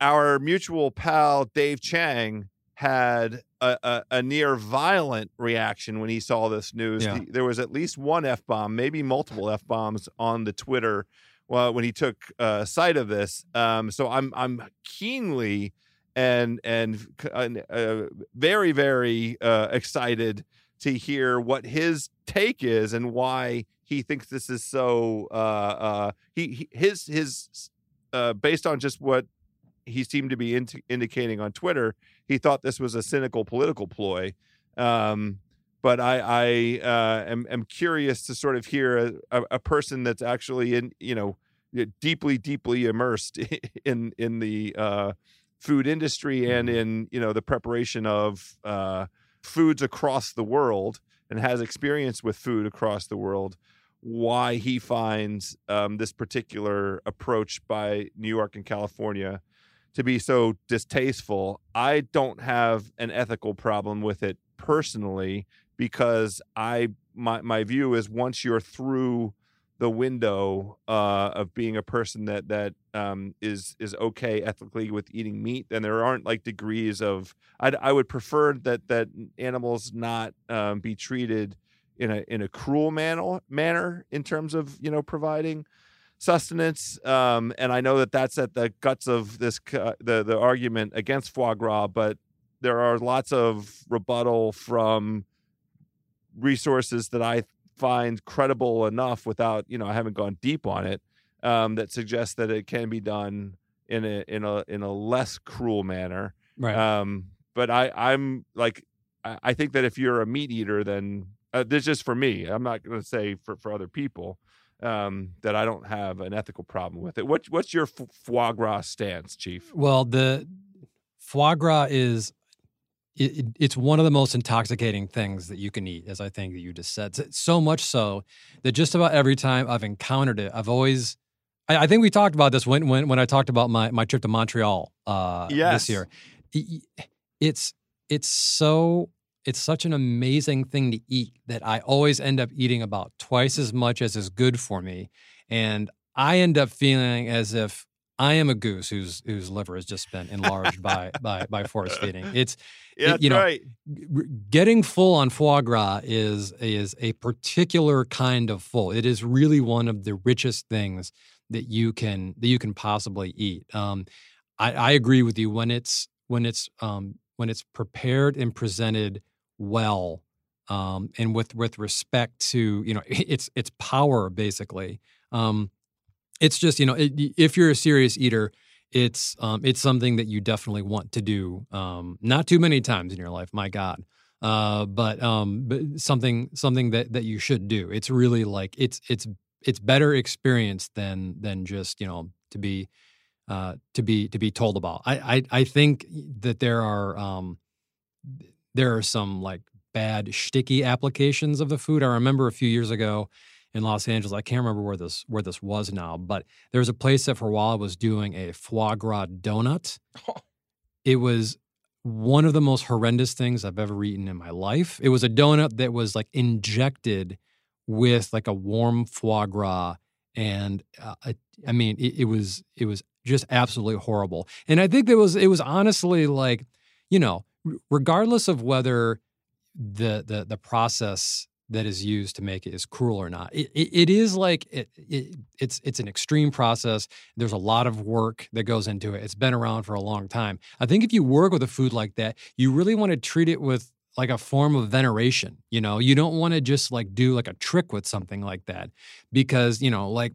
our mutual pal Dave Chang had a, a, a, near violent reaction when he saw this news. Yeah. He, there was at least one f bomb, maybe multiple f bombs on the Twitter well, when he took uh, sight of this. Um, so I'm I'm keenly and and uh, very very uh, excited to hear what his take is and why he thinks this is so. Uh, uh, he, he, his his uh, based on just what he seemed to be in- indicating on Twitter, he thought this was a cynical political ploy. Um, but I, I uh, am, am curious to sort of hear a, a, a, person that's actually in, you know, deeply, deeply immersed in in the uh, food industry and mm-hmm. in you know the preparation of uh, foods across the world and has experience with food across the world. Why he finds um, this particular approach by New York and California to be so distasteful. I don't have an ethical problem with it personally because I my my view is once you're through the window uh, of being a person that that um, is is okay ethically with eating meat, then there aren't like degrees of. I'd, I would prefer that that animals not um, be treated in a in a cruel manner manner in terms of you know providing sustenance. Um, and I know that that's at the guts of this c- the the argument against foie gras, but there are lots of rebuttal from resources that I find credible enough without you know I haven't gone deep on it um, that suggests that it can be done in a in a in a less cruel manner. Right. Um, but I I'm like I, I think that if you're a meat eater, then uh, this is just for me. I'm not going to say for for other people um, that I don't have an ethical problem with it. What what's your f- foie gras stance, Chief? Well, the foie gras is it, it- it's one of the most intoxicating things that you can eat, as I think that you just said. So much so that just about every time I've encountered it, I've always. I, I think we talked about this when when when I talked about my my trip to Montreal uh, Yes. this year. I- I- It's it's so it's such an amazing thing to eat that I always end up eating about twice as much as is good for me, and I end up feeling as if I am a goose whose whose liver has just been enlarged by by by force feeding. It's Yeah, that's you know, right. getting full on foie gras is is a particular kind of full. It is really one of the richest things that you can that you can possibly eat. Um, I, I agree with you when it's when it's um, when it's prepared and presented well, um, and with with respect to you know its its power basically. Um, it's just you know it, if you're a serious eater it's um, it's something that you definitely want to do um, not too many times in your life my god. Uh, but um, but something something that that you should do. It's really like it's it's it's better experience than than just you know to be uh, to be to be told about. I, I I think that there are um, there are some like bad sticky applications of the food I remember a few years ago in Los Angeles. I can't remember where this where this was now, but there was a place that for a while was doing a foie gras donut. It was one of the most horrendous things I've ever eaten in my life. It was a donut that was like injected with like a warm foie gras, and uh, I, I mean, it, it was it was just absolutely horrible. And I think it was it was honestly like, you know, regardless of whether the the the process that is used to make it is cruel or not. It, it, it is like it, it, it's it's an extreme process. There's a lot of work that goes into it. It's been around for a long time. I think if you work with a food like that, you really want to treat it with like a form of veneration. You know, you don't want to just like do like a trick with something like that because you know, like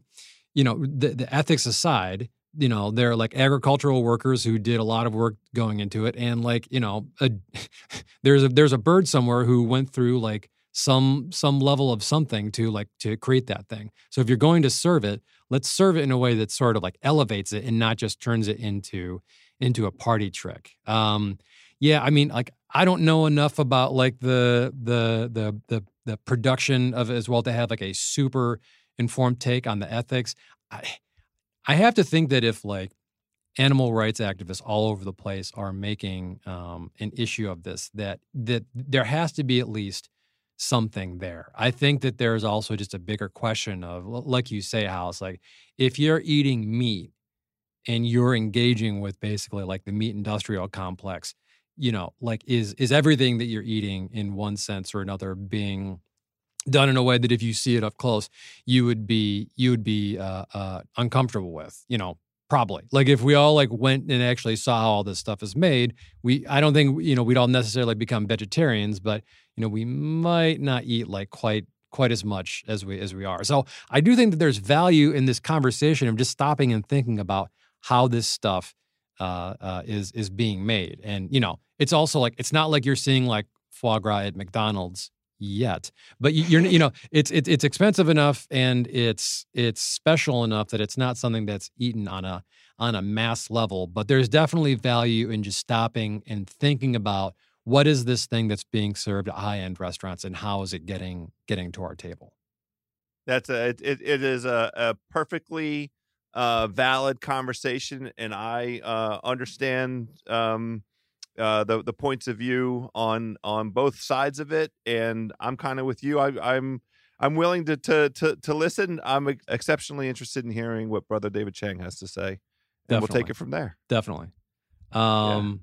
you know, the, the ethics aside, you know, they're like agricultural workers who did a lot of work going into it, and like you know, a, there's a there's a bird somewhere who went through like some some level of something to like to create that thing. So if you're going to serve it, let's serve it in a way that sort of like elevates it and not just turns it into into a party trick. Um, yeah, I mean, like I don't know enough about like the the the the the production of it as well to have like a super informed take on the ethics. I I have to think that if like animal rights activists all over the place are making um, an issue of this, that that there has to be at least something there. I think that there's also just a bigger question of, like you say, House, like if you're eating meat and you're engaging with basically like the meat industrial complex, you know, like is is everything that you're eating in one sense or another being done in a way that if you see it up close, you would be you would be uh, uh, uncomfortable with, you know, probably. Like if we all like went and actually saw how all this stuff is made, we I don't think you know we'd all necessarily become vegetarians, but you know we might not eat like quite quite as much as we as we are. So I do think that there's value in this conversation of just stopping and thinking about how this stuff uh, uh, is is being made, and you know it's also like it's not like you're seeing like foie gras at McDonald's yet. But you- you're you know it's it's it's expensive enough and it's it's special enough that it's not something that's eaten on a on a mass level but there's definitely value in just stopping and thinking about what is this thing that's being served at high end restaurants and how is it getting getting to our table? That's a it, it, it is a, a perfectly uh, valid conversation, and I uh, understand um, uh, the the points of view on on both sides of it, and I'm kind of with you. I, I'm I'm willing to, to to to listen. I'm exceptionally interested in hearing what Brother David Chang has to say, and we'll take it from there. definitely um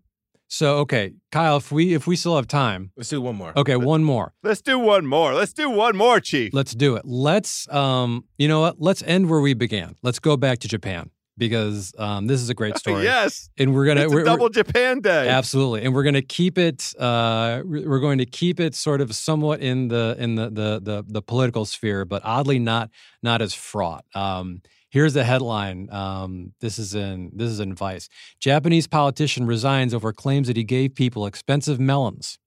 So okay, Kyle, if we if we still have time, Let's do one more. okay, one more. Let's do one more. Let's do one more, Chief. Let's do it. Let's um, you know what? Let's end where we began. Let's go back to Japan because um, this is a great story. yes. and we're gonna It's we're, a we're- double Japan day. Absolutely, and we're going to keep it. Uh, we- we're going to keep it sort of somewhat in the in the the the, the political sphere, but oddly not not as fraught. Um, here's the headline. Um, this is in this is in Vice. Japanese politician resigns over claims that he gave people expensive melons.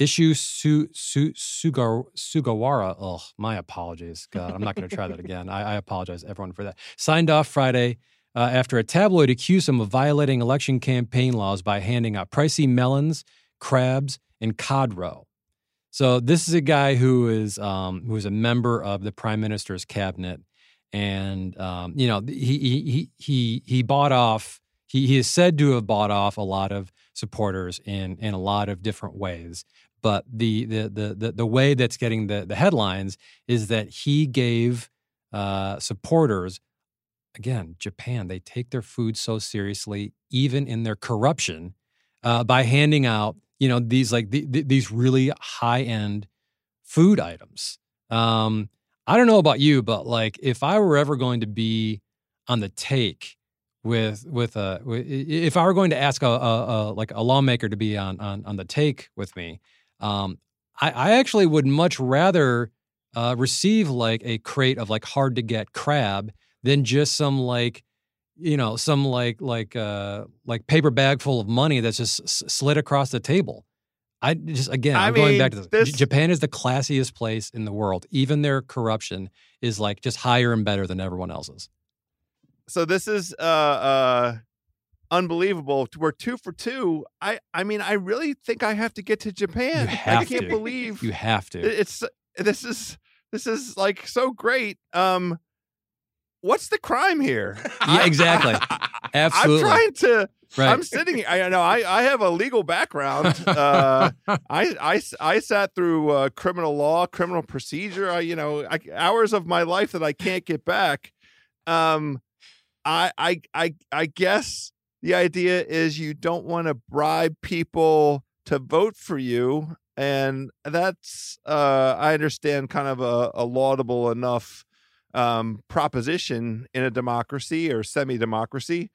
Isshu Su, Su, Sugar, Sugawara. Oh, my apologies. God, I'm not going to try that again. I, I apologize, everyone, for that. Signed off Friday uh, after a tabloid accused him of violating election campaign laws by handing out pricey melons, crabs, and cod roe. So this is a guy who is um, who is a member of the prime minister's cabinet, and um, you know he he he he bought off. He he is said to have bought off a lot of supporters in in a lot of different ways. But the the the the, the way that's getting the the headlines is that he gave uh, supporters again, Japan, they take their food so seriously, even in their corruption, uh, by handing out, you know, these like the, the- these really high end food items. Um, I don't know about you, but like if I were ever going to be on the take with with a if I were going to ask a, a, a like a lawmaker to be on on on the take with me, um, I, I actually would much rather uh, receive like a crate of like hard to get crab than just some like you know some like like uh like paper bag full of money that's just s- slid across the table i just again I i'm going back to this. this- japan is the classiest place in the world even their corruption is like just higher and better than everyone else's so this is uh uh unbelievable. We're two for two. I I mean, I really think I have to get to Japan. I can't to. believe you have to it's this is this is like so great. Um what's the crime here? Yeah, exactly. Absolutely. I'm trying to right I'm sitting here. I know I, I have a legal background. Uh, I, I, I sat through uh, criminal law, criminal procedure. I, you know, I, hours of my life that I can't get back. Um, I, I, I, I guess the idea is you don't want to bribe people to vote for you, and that's uh, I understand kind of a, a laudable enough um, proposition in a democracy or semi-democracy,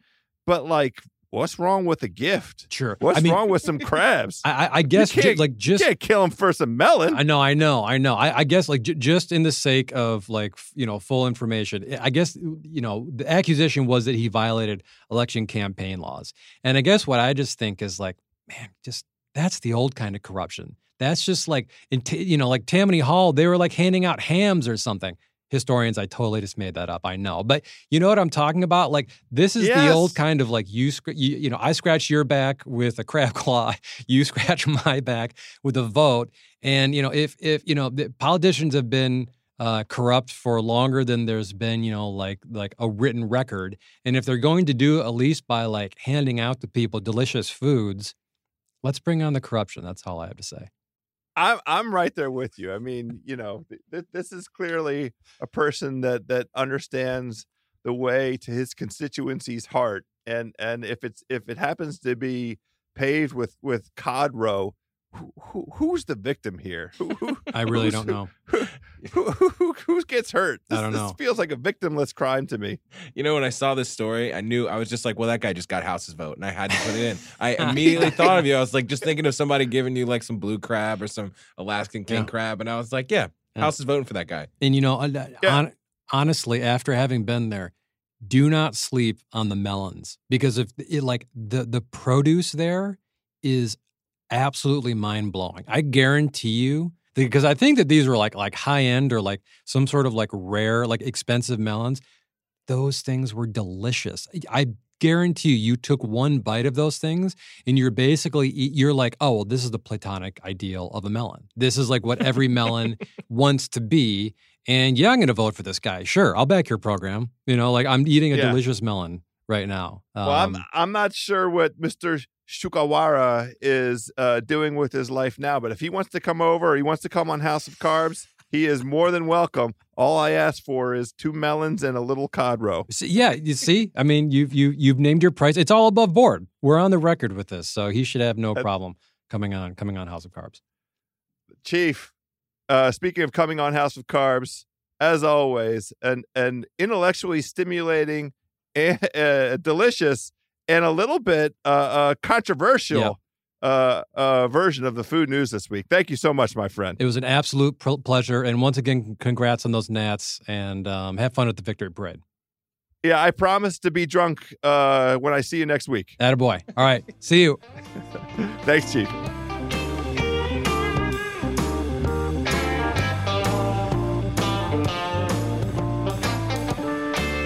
but like, what's wrong with a gift? sure What's I mean, wrong with some crabs? I, I- guess like just you can't kill him for some melon. I know, I know, I know. I, I guess like j- just in the sake of like f- you know full information, eh, I guess you know the accusation was that he violated election campaign laws, and I guess what I just think is like, man, just that's the old kind of corruption. That's just like in t- you know like Tammany Hall, they were like handing out hams or something. Historians, I totally just made that up. I know, but you know what I'm talking about. Like this is the old kind of like you, you, you know, I scratch your back with a crab claw, you scratch my back with a vote, and you know, if if you know, the politicians have been uh, corrupt for longer than there's been, you know, like like a written record, and if they're going to do it at least by like handing out to people delicious foods, let's bring on the corruption. That's all I have to say. I'm I'm right there with you. I mean, you know, th- th- this is clearly a person that that understands the way to his constituency's heart, and and if it's if it happens to be paved with with cod roe, who, who, who's the victim here? Who, who, I really don't know. Who, who, who, who gets hurt? I This, don't this know. feels like a victimless crime to me. You know, when I saw this story, I knew I was just like, well, that guy just got House's vote, and I had to put it in. I immediately thought of you. I was like, just thinking of somebody giving you like some blue crab or some Alaskan king Yeah. crab, and I was like, yeah, Yeah. House is voting for that guy. And you know, uh, uh, Yeah. hon- honestly, after having been there, do not sleep on the melons because if it, like the the produce there is absolutely mind blowing. I guarantee you because I think that these were like like high end or like some sort of like rare like expensive melons. Those things were delicious. I guarantee you, you took one bite of those things and you're basically you're like, oh well, this is the platonic ideal of a melon. This is like what every melon wants to be. And yeah, I'm going to vote for this guy. Sure, I'll back your program. You know, like I'm eating a Yeah. delicious melon right now. Well, I'm Um, I'm not sure what Mr. Shukawara is uh, doing with his life now, but if he wants to come over or he wants to come on House of Carbs, he is more than welcome. All I ask for is two melons and a little cod roe. Yeah, you see, I mean, you've you you've named your price. It's all above board. We're on the record with this, so he should have no problem coming on coming on House of Carbs. Chief, uh, speaking of coming on House of Carbs, as always, an an intellectually stimulating, and, uh, delicious, and a little bit uh, uh, controversial uh, uh, version of the food news this week. Thank you so much, my friend. It was an absolute pr- pleasure, and once again, congrats on those Nats, and um, have fun at the Victory Parade. Yeah, I promise to be drunk uh, when I see you next week. Attaboy. All right, see you. Thanks, Chief.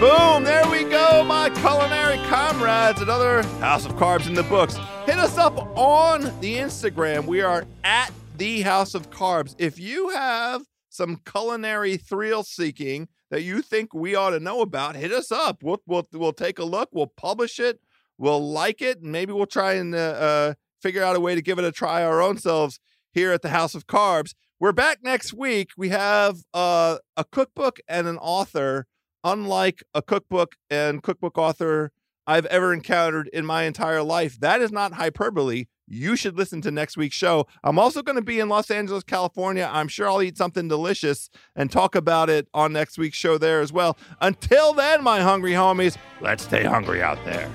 Boom! There we go, my culinary comrades. Another House of Carbs in the books. Hit us up on the Instagram. We are at the House of Carbs. If you have some culinary thrill seeking that you think we ought to know about, hit us up. We'll we'll we'll take a look. We'll publish it. We'll like it, and maybe we'll try and uh, uh, figure out a way to give it a try our own selves here at the House of Carbs. We're back next week. We have uh, a cookbook and an author, unlike a cookbook and cookbook author I've ever encountered in my entire life. That is not hyperbole. You should listen to next week's show. I'm also going to be in Los Angeles, California. I'm sure I'll eat something delicious and talk about it on next week's show there as well. Until then, my hungry homies, let's stay hungry out there.